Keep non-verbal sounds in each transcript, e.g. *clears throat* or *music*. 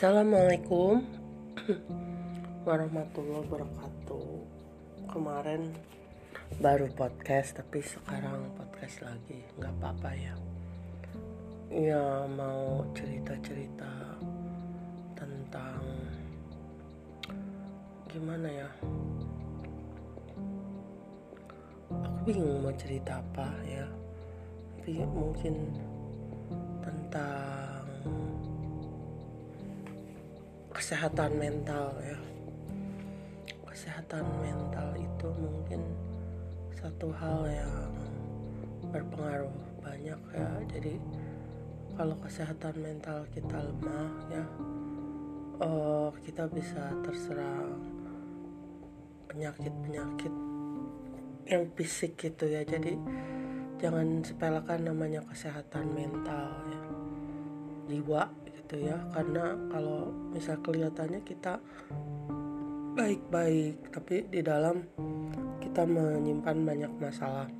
Assalamualaikum *clears throat* warahmatullahi wabarakatuh. Kemarin baru podcast tapi sekarang podcast lagi nggak apa-apa ya. Ya mau cerita-cerita tentang gimana ya? Aku bingung mau cerita apa ya. Tapi mungkin tentang kesehatan mental ya. Kesehatan mental itu mungkin satu hal yang berpengaruh banyak ya. Jadi kalau kesehatan mental kita lemah ya uh, kita bisa terserang penyakit-penyakit yang fisik gitu ya. Jadi jangan sepelekan namanya kesehatan mental ya. Jiwa gitu ya. Karena kalau misal kelihatannya kita baik-baik tapi di dalam kita menyimpan banyak masalah.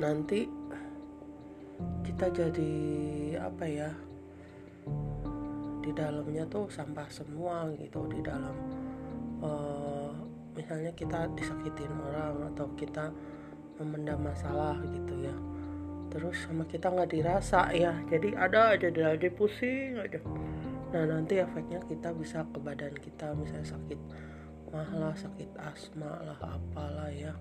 Nanti kita jadi apa ya di dalamnya tuh sampah semua gitu di dalam uh, misalnya kita disakitin orang atau kita memendam masalah gitu ya terus sama kita nggak dirasa ya. Jadi ada aja lagi pusing aja. Nah nanti efeknya kita bisa ke badan kita misalnya sakit malah sakit asma lah apalah ya.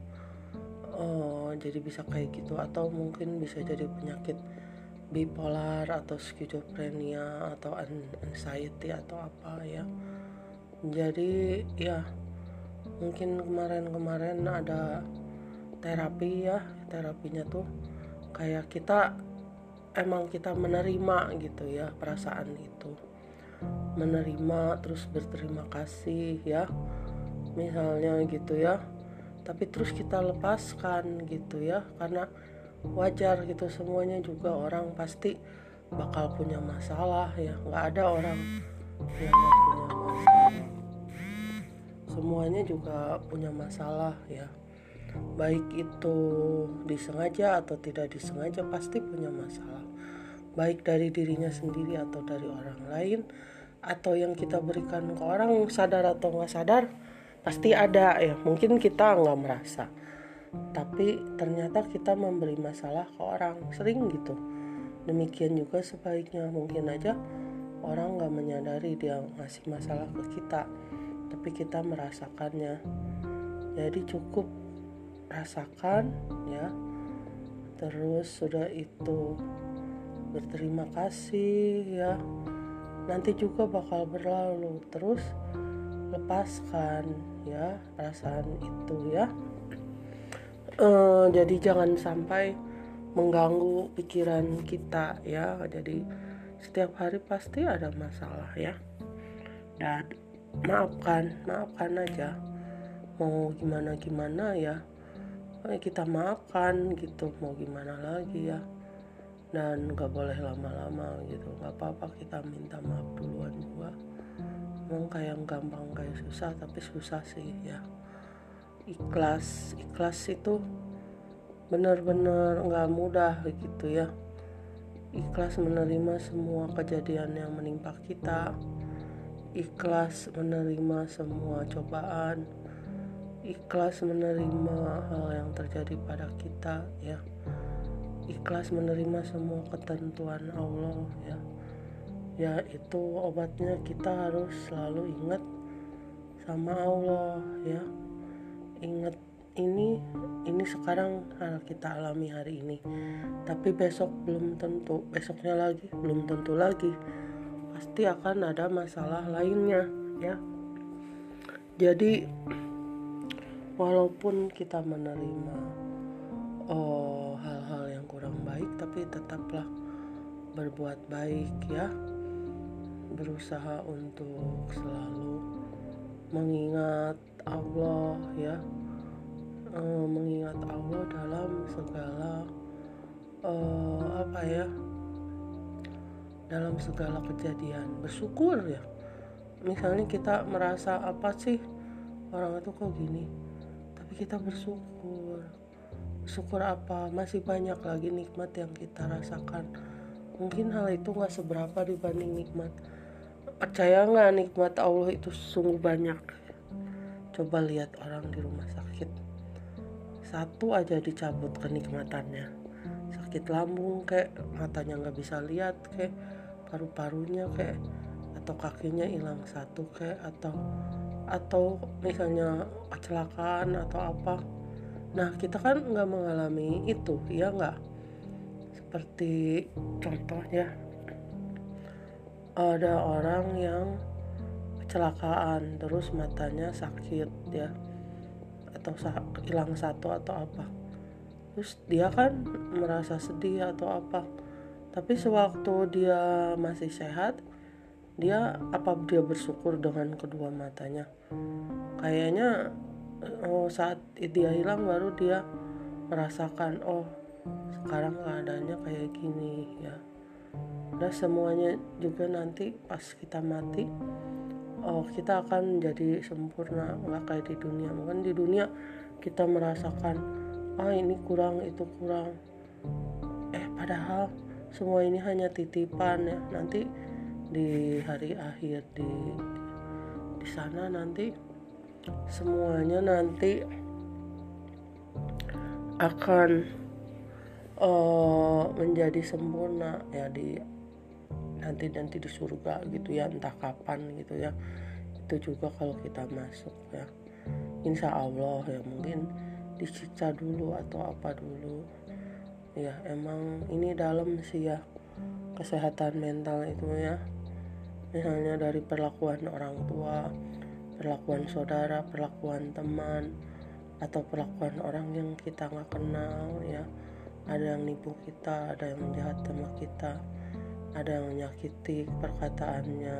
Oh jadi bisa kayak gitu. Atau mungkin bisa jadi penyakit bipolar atau skizofrenia atau anxiety atau apa ya. Jadi ya mungkin kemarin-kemarin ada terapi ya. Terapinya tuh kayak kita emang kita menerima gitu ya perasaan itu. Menerima terus berterima kasih ya misalnya gitu ya. Tapi terus kita lepaskan gitu ya karena wajar gitu semuanya juga orang pasti bakal punya masalah ya. Nggak ada orang yang gak punya masalah. Semuanya juga punya masalah ya baik itu disengaja atau tidak disengaja pasti punya masalah. Baik dari dirinya sendiri atau dari orang lain atau yang kita berikan ke orang sadar atau nggak sadar pasti ada. Ya mungkin kita nggak merasa. Tapi ternyata kita memberi masalah ke orang sering gitu. Demikian juga sebaiknya. Mungkin aja orang nggak menyadari dia ngasih masalah ke kita tapi kita merasakannya. Jadi cukup rasakan ya. Terus sudah itu berterima kasih ya. Nanti juga bakal berlalu. Terus lepaskan ya perasaan itu ya. E, jadi jangan sampai mengganggu pikiran kita ya. Jadi setiap hari pasti ada masalah ya. Dan maafkan maafkan aja. Mau gimana gimana ya kita maafkan gitu. Mau gimana lagi ya? Dan nggak boleh lama-lama gitu. Nggak apa-apa kita minta maaf duluan juga. Emang kayak gampang kayak susah tapi susah sih ya. Ikhlas ikhlas itu benar-benar nggak mudah gitu ya. Ikhlas menerima semua kejadian yang menimpa kita. Ikhlas menerima semua cobaan ikhlas menerima hal yang terjadi pada kita ya. Ikhlas menerima semua ketentuan Allah ya. Ya itu obatnya kita harus selalu ingat sama Allah ya. Ingat ini ini sekarang kita alami hari ini. Tapi besok belum tentu besoknya lagi belum tentu lagi. Pasti akan ada masalah lainnya ya. Jadi walaupun kita menerima oh hal-hal yang kurang baik tapi tetaplah berbuat baik ya. Berusaha untuk selalu mengingat Allah ya. E, mengingat Allah dalam segala e, apa ya dalam segala kejadian. Bersyukur ya. Misalnya kita merasa apa sih orang itu kok gini kita bersyukur. Syukur apa? Masih banyak lagi nikmat yang kita rasakan. Mungkin hal itu nggak seberapa dibanding nikmat. Percaya nggak nikmat Allah itu sungguh banyak? Coba lihat orang di rumah sakit. Satu aja dicabut kenikmatannya. Sakit lambung kayak matanya nggak bisa lihat kayak paru-parunya kayak atau kakinya hilang satu kayak atau atau misalnya kecelakaan atau apa. Nah kita kan nggak mengalami itu ya nggak? Seperti contohnya ada orang yang kecelakaan terus matanya sakit ya. Atau hilang satu atau apa. Terus dia kan merasa sedih atau apa. Tapi sewaktu dia masih sehat dia apa dia bersyukur dengan kedua matanya? Kayaknya oh, saat dia hilang baru dia merasakan oh sekarang keadaannya kayak gini ya. Udah semuanya juga nanti pas kita mati oh kita akan jadi sempurna. Nggak kayak di dunia. Mungkin di dunia kita merasakan ah ini kurang itu kurang. Eh padahal semua ini hanya titipan ya. Nanti di hari akhir di di sana nanti semuanya nanti akan uh, menjadi sempurna ya di nanti nanti di surga gitu ya entah kapan gitu ya. Itu juga kalau kita masuk ya. Insya Allah ya mungkin disiksa dulu atau apa dulu. Ya emang ini dalam sih ya kesehatan mental itu ya misalnya dari perlakuan orang tua perlakuan saudara perlakuan teman atau perlakuan orang yang kita nggak kenal ya. Ada yang nipu kita ada yang jahat sama kita ada yang menyakiti perkataannya.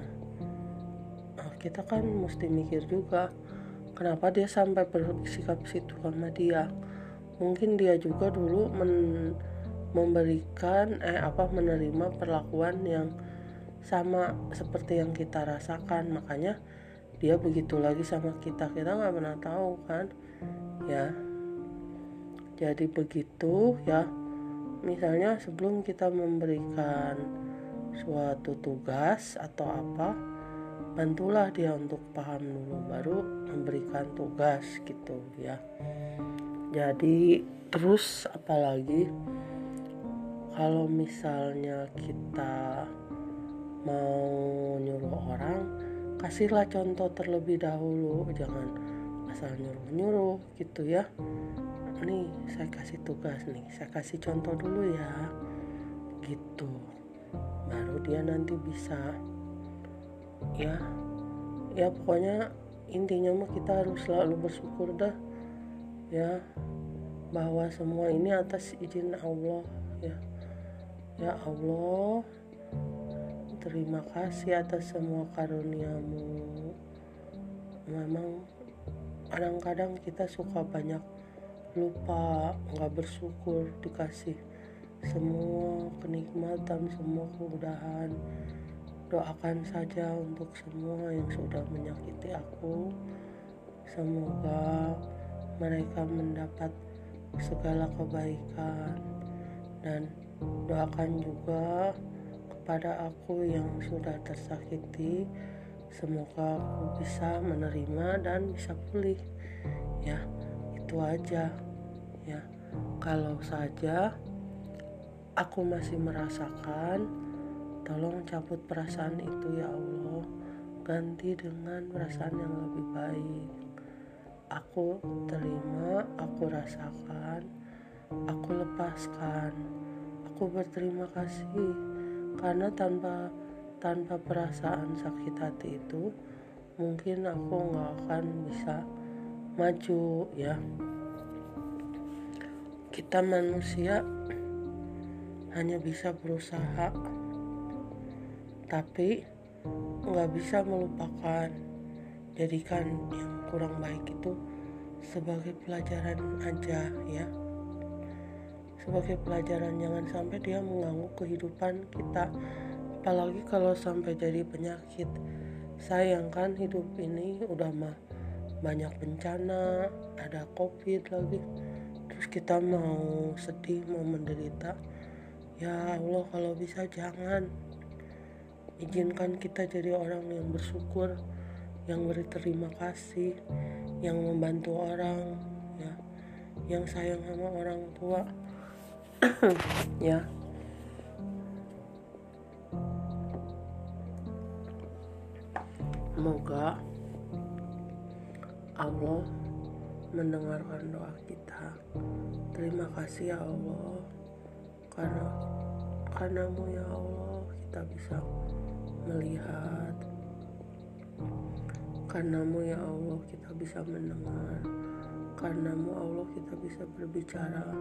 Nah, kita kan mesti mikir juga kenapa dia sampai bersikap situ sama dia? Mungkin dia juga dulu men memberikan eh apa menerima perlakuan yang sama seperti yang kita rasakan. Makanya dia begitu lagi sama kita kita nggak pernah tahu kan? Ya. Jadi begitu ya. Misalnya sebelum kita memberikan suatu tugas atau apa bantulah dia untuk paham dulu baru memberikan tugas gitu ya. Jadi terus apalagi? Kalau misalnya kita mau nyuruh orang kasihlah contoh terlebih dahulu. Jangan asal nyuruh-nyuruh gitu ya. Nih saya kasih tugas nih. Saya kasih contoh dulu ya. Gitu. Baru dia nanti bisa ya. Ya pokoknya intinya mah kita harus selalu bersyukur dah ya. Bahwa semua ini atas izin Allah ya. Ya Allah Terima kasih atas semua karuniamu. Memang kadang-kadang kita suka banyak lupa, nggak bersyukur dikasih semua kenikmatan, semua kemudahan. Doakan saja untuk semua yang sudah menyakiti aku. Semoga mereka mendapat segala kebaikan dan doakan juga pada aku yang sudah tersakiti. Semoga aku bisa menerima dan bisa pulih. Ya itu aja. Ya kalau saja aku masih merasakan tolong cabut perasaan itu ya Allah. Ganti dengan perasaan yang lebih baik. Aku terima aku rasakan aku lepaskan. Aku berterima kasih karena tanpa tanpa perasaan sakit hati itu mungkin aku nggak akan bisa maju ya. Kita manusia hanya bisa berusaha tapi nggak bisa melupakan jadikan yang kurang baik itu sebagai pelajaran aja ya sebagai pelajaran jangan sampai dia mengganggu kehidupan kita. Apalagi kalau sampai jadi penyakit. Sayang kan hidup ini udah mah banyak bencana ada covid lagi. Terus kita mau sedih mau menderita. Ya Allah kalau bisa jangan. Izinkan kita jadi orang yang bersyukur yang berterima kasih yang membantu orang ya. Yang sayang sama orang tua *coughs* ya. Semoga Allah mendengarkan doa kita. Terima kasih ya Allah. Karena karenamu ya Allah kita bisa melihat. Karenamu ya Allah kita bisa mendengar. Karenamu Allah kita bisa berbicara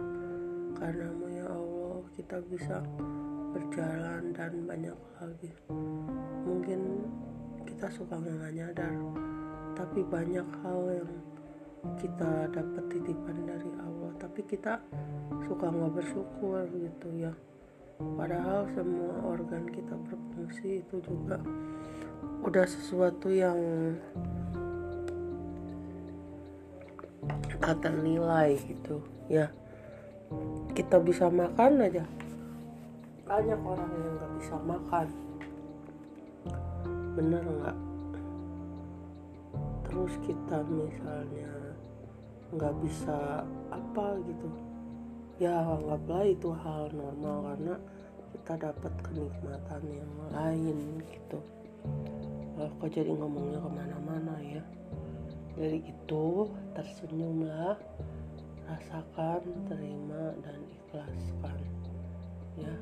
karenamu ya Allah kita bisa berjalan dan banyak lagi. Mungkin kita suka nggak nyadar tapi banyak hal yang kita dapat titipan dari Allah. Tapi kita suka nggak bersyukur gitu ya. Padahal semua organ kita berfungsi itu juga udah sesuatu yang kata nilai gitu ya kita bisa makan aja. Banyak orang yang nggak bisa makan. Bener nggak? Terus kita misalnya nggak bisa apa gitu. Ya anggaplah itu hal normal karena kita dapat kenikmatan yang lain gitu. Oh, kok jadi ngomongnya ke mana-mana ya. Dari itu tersenyumlah rasakan terima dan ikhlaskan. Ya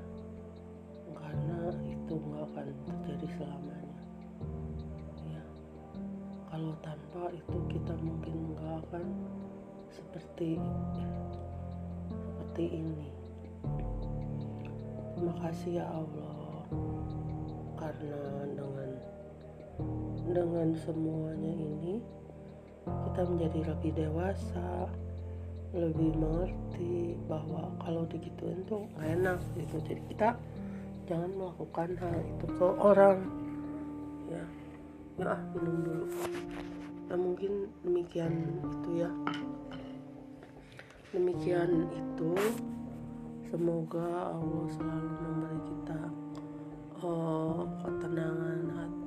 karena itu nggak akan terjadi selamanya. Ya kalau tanpa itu kita mungkin nggak akan seperti seperti ini. Terima kasih ya Allah karena dengan dengan semuanya ini kita menjadi lebih dewasa lebih mengerti bahwa kalau digituin tuh gak enak gitu. Jadi kita jangan melakukan hal itu ke orang. Ya ya ah minum dulu. Nah mungkin demikian itu ya. Demikian itu. Semoga Allah selalu memberi kita uh, ketenangan hati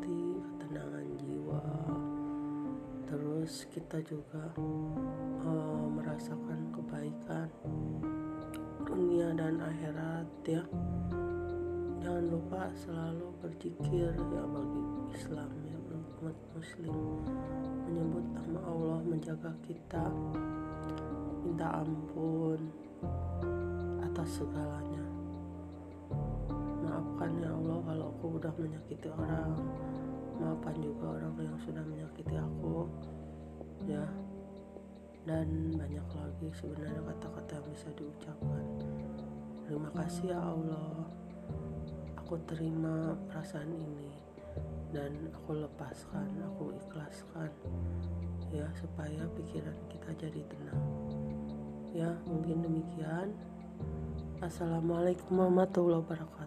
terus kita juga uh, merasakan kebaikan dunia dan akhirat ya. Jangan lupa selalu berzikir ya bagi Islam ya umat muslim. Menyebut nama Allah menjaga kita minta ampun atas segalanya. Maafkan ya Allah kalau aku udah menyakiti orang maafkan juga orang yang sudah menyakiti aku. Ya. Dan banyak lagi sebenarnya kata-kata yang bisa diucapkan. Terima kasih ya Allah. Aku terima perasaan ini. Dan aku lepaskan aku ikhlaskan. Ya supaya pikiran kita jadi tenang. Ya mungkin demikian. Assalamualaikum warahmatullahi wabarakatuh